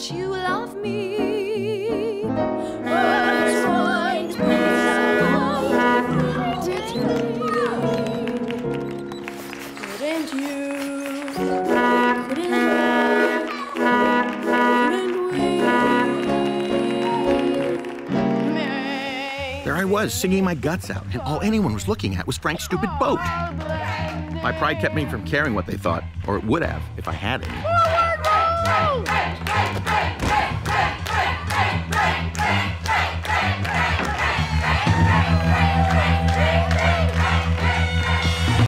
that you love me. There I was, singing my guts out, and all anyone was looking at was Frank's stupid boat. My pride kept me from caring what they thought, or it would have if I had it.